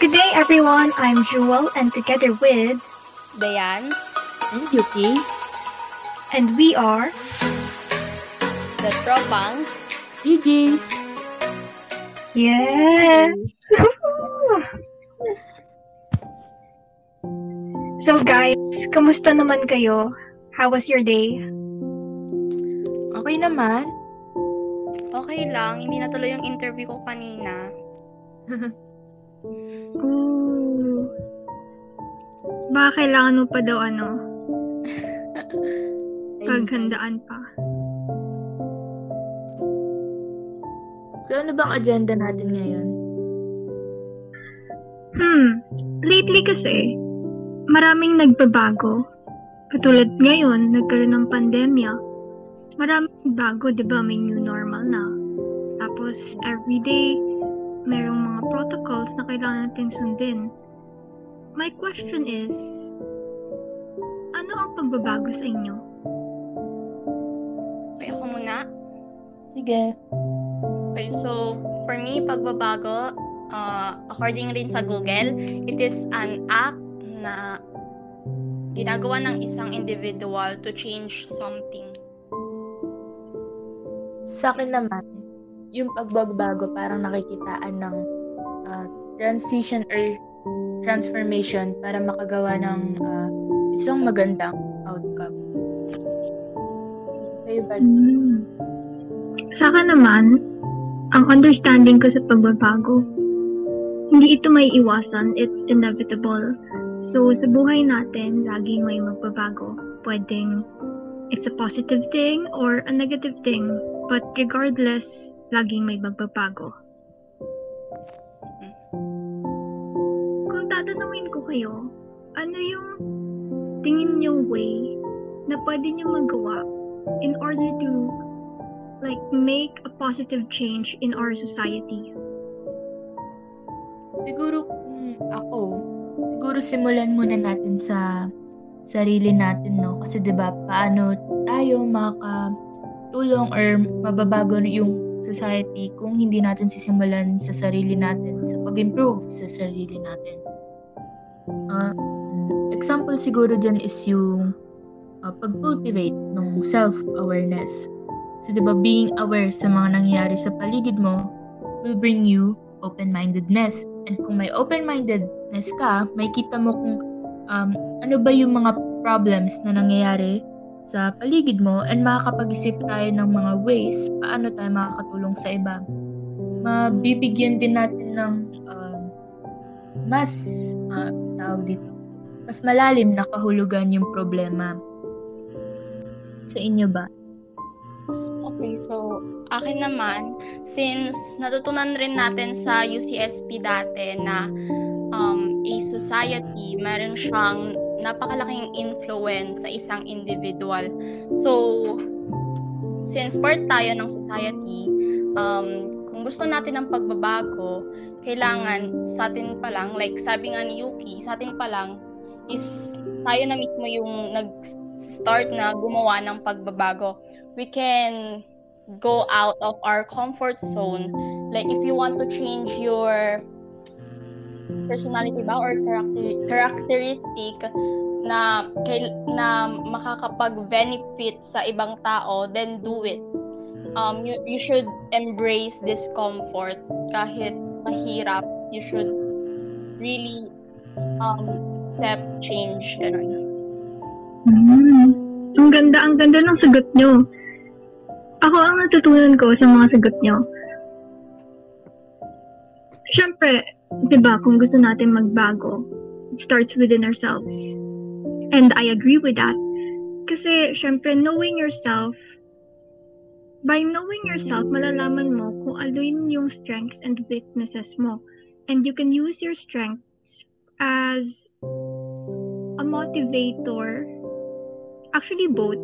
Good day, everyone. I'm Jewel, and together with, Dayan, And Yuki. and we are. the Tropang, Eugene. Yes! so, guys, kamusta naman kayo? How was your day? Okay naman. okay lang, hindi natuloy yung interview ko kanina. Ooh. Baka kailangan mo pa daw ano, paghandaan pa. So ano bang agenda natin ngayon? Hmm, lately kasi, maraming nagbabago. Katulad ngayon, nagkaroon ng pandemya. Maraming bago, di ba? May new normal na. Tapos, everyday, merong mga protocols na kailangan natin sundin. My question is, ano ang pagbabago sa inyo? Okay, ako muna. Sige. Okay, so, for me, pagbabago, uh, according rin sa Google, it is an act na ginagawa ng isang individual to change something. Sa akin naman, yung pagbabago parang nakikitaan ng ah, transition or transformation para makagawa ng ah, isang magandang outcome. Kayo ba? Hmm. Sa akin naman, ang understanding ko sa pagbabago, hindi ito may iwasan, it's inevitable. So, sa buhay natin, laging may magbabago. Pwedeng it's a positive thing or a negative thing. But regardless, laging may magbabago. Kung tatanungin ko kayo, ano yung tingin niyong way na pwede niyo magawa in order to like make a positive change in our society. Siguro kung ako, siguro simulan muna natin sa sarili natin, no? Kasi 'di ba paano tayo makakatulong or mababago yung society kung hindi natin sisimulan sa sarili natin, sa pag-improve sa sarili natin. Ah, example siguro dyan is yung ah, pag-cultivate ng self-awareness. So, di ba, being aware sa mga nangyayari sa paligid mo will bring you open-mindedness. And kung may open-mindedness ka, may kita mo kung um, ano ba yung mga problems na nangyayari sa paligid mo and makakapag-isip tayo ng mga ways paano tayo makakatulong sa iba. Mabibigyan din natin ng um, mas uh, tawag dito, mas malalim na kahulugan yung problema. Sa inyo ba? Okay, so akin naman, since natutunan rin natin sa UCSP dati na um, a society, meron siyang napakalaking influence sa isang individual. So, since part tayo ng society, um, kung gusto natin ng pagbabago, kailangan sa atin pa lang, like sabi nga ni Yuki, sa atin pa lang, is tayo na mismo yung nag-start na gumawa ng pagbabago. We can go out of our comfort zone. Like if you want to change your personality ba or character, characteristic na na makakapag-benefit sa ibang tao, then do it. Um, you, you should embrace discomfort kahit mahirap. You should really um, step change. Ganun. Mm. Ang ganda, ang ganda ng sagot nyo. Ako ang natutunan ko sa mga sagot nyo. Siyempre, di ba, kung gusto natin magbago, it starts within ourselves. And I agree with that. Kasi, syempre, knowing yourself, by knowing yourself, malalaman mo kung alin yung strengths and weaknesses mo. And you can use your strengths as a motivator actually both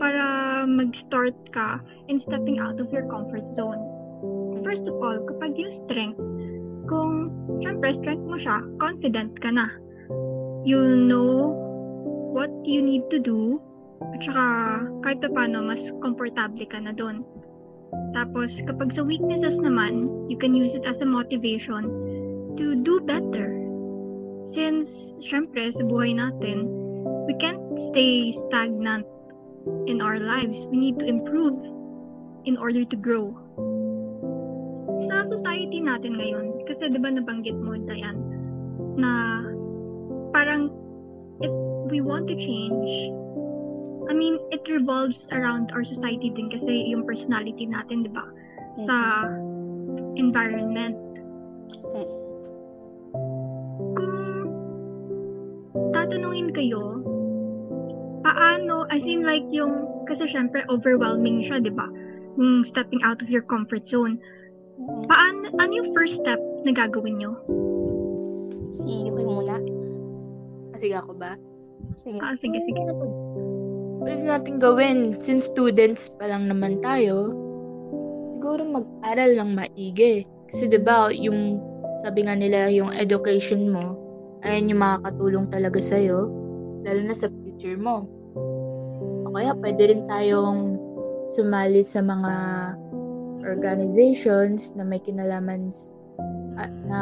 para mag-start ka in stepping out of your comfort zone. First of all, kapag yung strength, kung syempre strength mo siya, confident ka na. You know what you need to do at saka kahit pa paano mas komportable ka na doon. Tapos kapag sa weaknesses naman, you can use it as a motivation to do better. Since, syempre, sa buhay natin, we can't stay stagnant in our lives. We need to improve in order to grow. Sa society natin ngayon, kasi di ba nabanggit mo, Diane, na parang if we want to change, I mean, it revolves around our society din kasi yung personality natin, di ba? Sa environment. Kung tatanungin kayo, paano, as in like yung, kasi syempre overwhelming siya, di ba? Yung stepping out of your comfort zone. Paano, ano yung first step na gagawin nyo? Si Yuki muna. Ah, Sige ako ba? Sige. Ah, sige, sige. Pwede natin gawin, since students pa lang naman tayo, siguro mag-aral ng maigi. Kasi ba yung sabi nga nila yung education mo, ayan yung makakatulong talaga sa'yo, lalo na sa future mo. O kaya pwede rin tayong sumali sa mga organizations na may kinalaman ah, na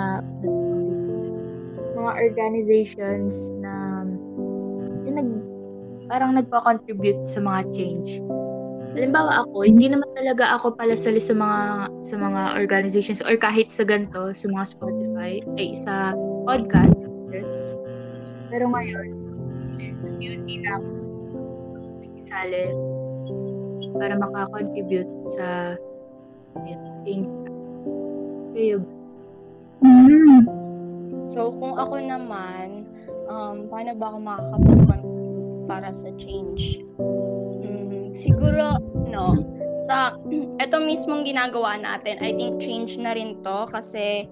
mga organizations na yung nag parang nagpa-contribute sa mga change. Halimbawa ako, hindi naman talaga ako palasali sa mga sa mga organizations or kahit sa ganito, sa mga Spotify, ay sa podcast. Pero ngayon, beauty na ako nakisali para makakontribute sa change. Kayo, Mm. So, kung ako naman, um, paano ba ako makakapag para sa change? Mm, siguro, no, sa, ito mismong ginagawa natin, I think change na rin to kasi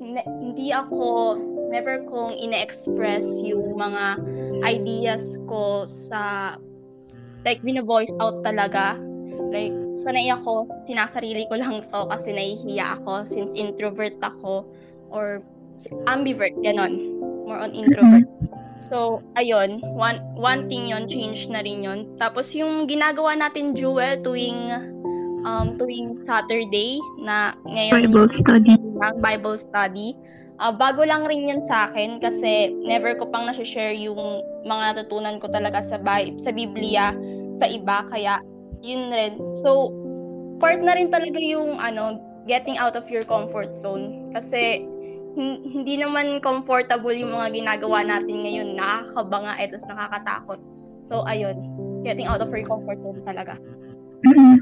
ne- hindi ako, never kong ine-express yung mga ideas ko sa, like, bina-voice out talaga. Like, sanay ako, sinasarili ko lang to kasi nahihiya ako since introvert ako or ambivert, ganon. More on introvert. So, ayun, one, one thing yon change na rin yon Tapos yung ginagawa natin, Jewel, tuwing, um, tuwing Saturday, na ngayon Bible study. ng Bible study. Ah, bago lang rin yun sa akin kasi never ko pang nasi-share yung mga natutunan ko talaga sa, Bi- sa Biblia sa iba. Kaya, yun rin. So, part na rin talaga yung ano, getting out of your comfort zone. Kasi, hin- hindi naman comfortable yung mga ginagawa natin ngayon. Nakakabanga, etos nakakatakot. So, ayun. Getting out of your comfort zone talaga. Mm-mm.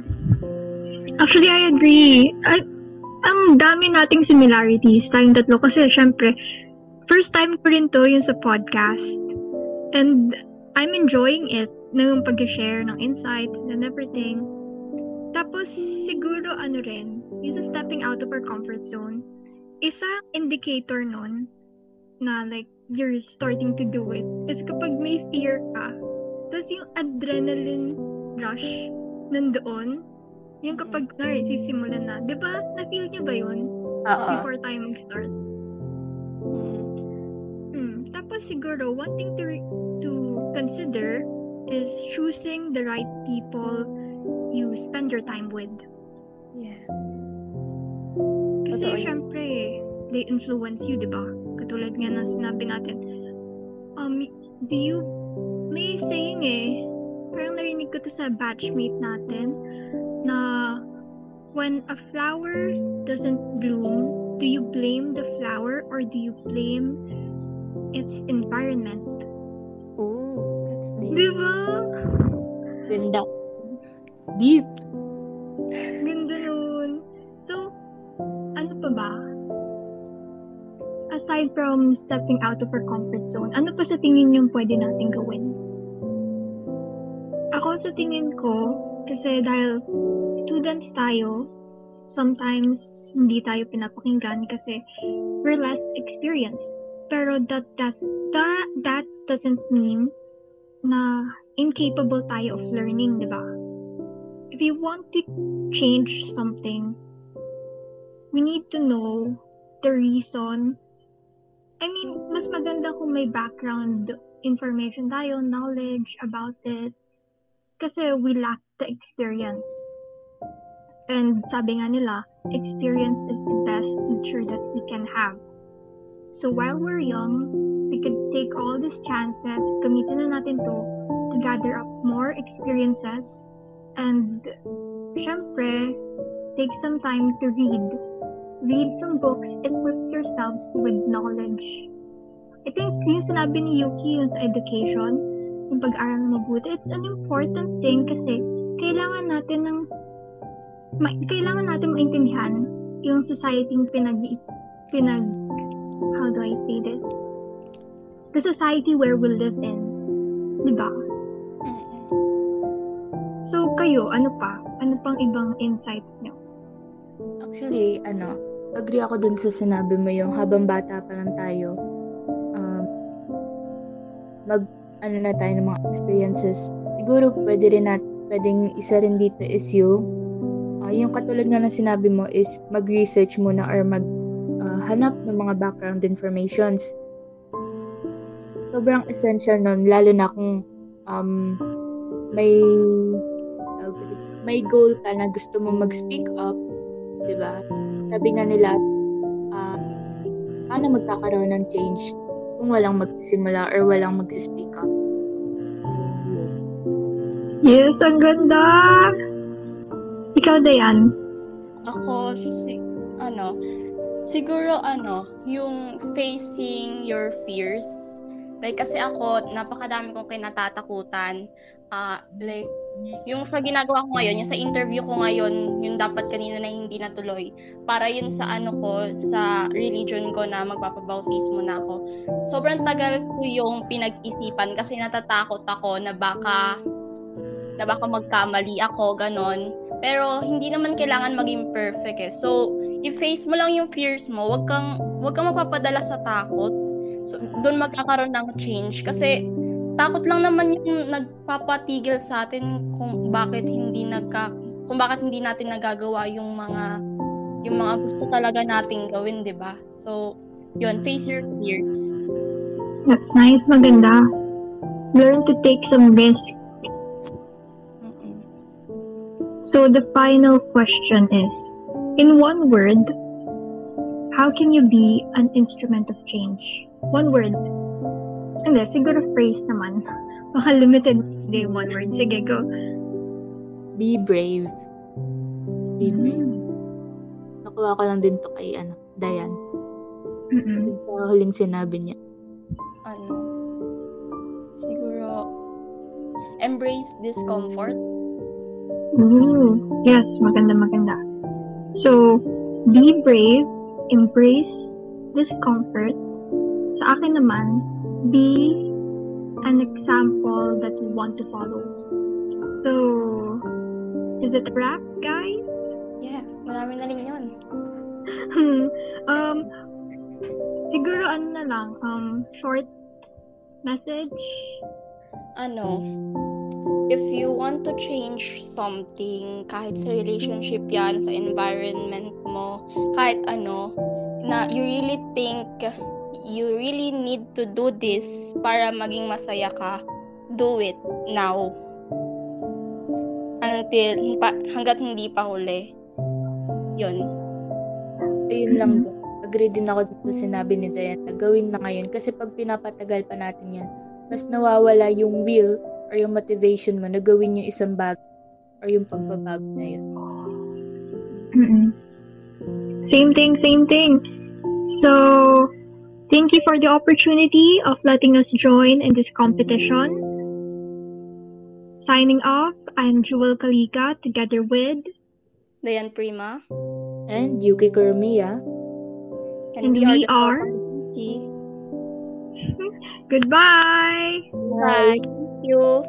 Actually, I agree. I, ang dami nating similarities tayong tatlo kasi syempre, first time ko rin to yung sa podcast. And I'm enjoying it ng pag-share ng insights and everything. Tapos, siguro ano rin, yung sa stepping out of our comfort zone, isang indicator nun na like, you're starting to do it is kapag may fear ka, tapos yung adrenaline rush nandoon, yung kapag na sisimulan na, di ba, na-feel niyo ba yun oo. before tayo mag-start? Mm. Hmm. Tapos siguro, one thing to, re- consider is choosing the right people you spend your time with. Yeah. Kasi Totoo syempre, they influence you, di ba? Katulad nga ng sinabi natin. Um, do you, may saying eh, parang narinig ko to sa batchmate natin, na when a flower doesn't bloom, do you blame the flower or do you blame its environment? Deep. Di ba? Ganda. Deep. Ganda nun. So, ano pa ba? Aside from stepping out of our comfort zone, ano pa sa tingin yung pwede natin gawin? Ako sa tingin ko, kasi dahil students tayo, sometimes hindi tayo pinapakinggan kasi we're less experienced. Pero that does that that doesn't mean na incapable tayo of learning, di ba? If you want to change something, we need to know the reason. I mean, mas maganda kung may background information tayo, knowledge about it. Kasi we lack the experience. And sabi nga nila, experience is the best teacher that we can have. So while we're young, we could take all these chances, gamitin na natin to to gather up more experiences and syempre, take some time to read. Read some books, equip yourselves with knowledge. I think yung sinabi ni Yuki yung sa education, yung pag-aral na mabuti, it's an important thing kasi kailangan natin ng ma- kailangan natin maintindihan yung society yung pinag pinag how do I say this? The society where we live in. Di ba? Mm-mm. So, kayo, ano pa? Ano pang ibang insights nyo? Actually, ano, agree ako dun sa sinabi mo yung habang bata pa lang tayo, um, mag, ano na tayo ng mga experiences. Siguro pwede rin nat, pwedeng isa rin dito is yung, ah, yung katulad nga na sinabi mo is mag-research muna or mag, ah, hanap ng mga background informations. Sobrang essential nun, lalo na kung um, may may goal ka na gusto mo mag-speak up, 'di ba? Sabi nga nila, ah, paano magkakaroon ng change kung walang magsisimula or walang mag-speak up? Yes, ang ganda! Ikaw, Dayan. Ako, si, ano, siguro ano, yung facing your fears. Like, kasi ako, napakadami kong kinatatakutan. Ah, like, yung sa ginagawa ko ngayon, yung sa interview ko ngayon, yung dapat kanina na hindi natuloy, para yun sa ano ko, sa religion ko na magpapabautismo na ako. Sobrang tagal ko yung pinag-isipan kasi natatakot ako na baka na baka magkamali ako, ganon. Pero hindi naman kailangan maging perfect eh. So, i-face mo lang yung fears mo, wag kang wag kang magpapadala sa takot. So, doon magkakaroon ng change kasi takot lang naman yung nagpapatigil sa atin kung bakit hindi nagka kung bakit hindi natin nagagawa yung mga yung mga gusto talaga nating gawin, 'di ba? So, yun, face your fears. That's nice, maganda. Learn to take some risk. Mm-mm. So, the final question is, in one word, how can you be an instrument of change? One word. Hindi, siguro phrase naman. Baka limited hindi yung one word. Sige, go. Be brave. Be brave. Nakuha ko lang din to kay ano, Dayan. Mm-mm. Sa huling sinabi niya. ano, siguro, embrace discomfort. Ooh, yes, maganda, maganda. So, be brave, embrace discomfort. Sa akin naman, be an example that you want to follow. So, is it a wrap, guys? Yeah, marami na rin yun. um, siguro ano na lang, um, short message. Ano, if you want to change something, kahit sa relationship yan, sa environment mo, kahit ano, na you really think you really need to do this para maging masaya ka, do it now. Until, pa, hanggat hindi pa huli. Yun. Ayun lang din. Agree din ako dito sa sinabi ni Dayan na gawin na ngayon kasi pag pinapatagal pa natin yan, mas nawawala yung will or yung motivation mo na gawin yung isang bag or yung pagbabago na yun. Mm-mm. Same thing, same thing. So, thank you for the opportunity of letting us join in this competition. Signing off, I'm Jewel Kalika together with Dayan Prima. And Yuki Kuromiya, And we the are- Faculty. Goodbye! Bye. Thank you.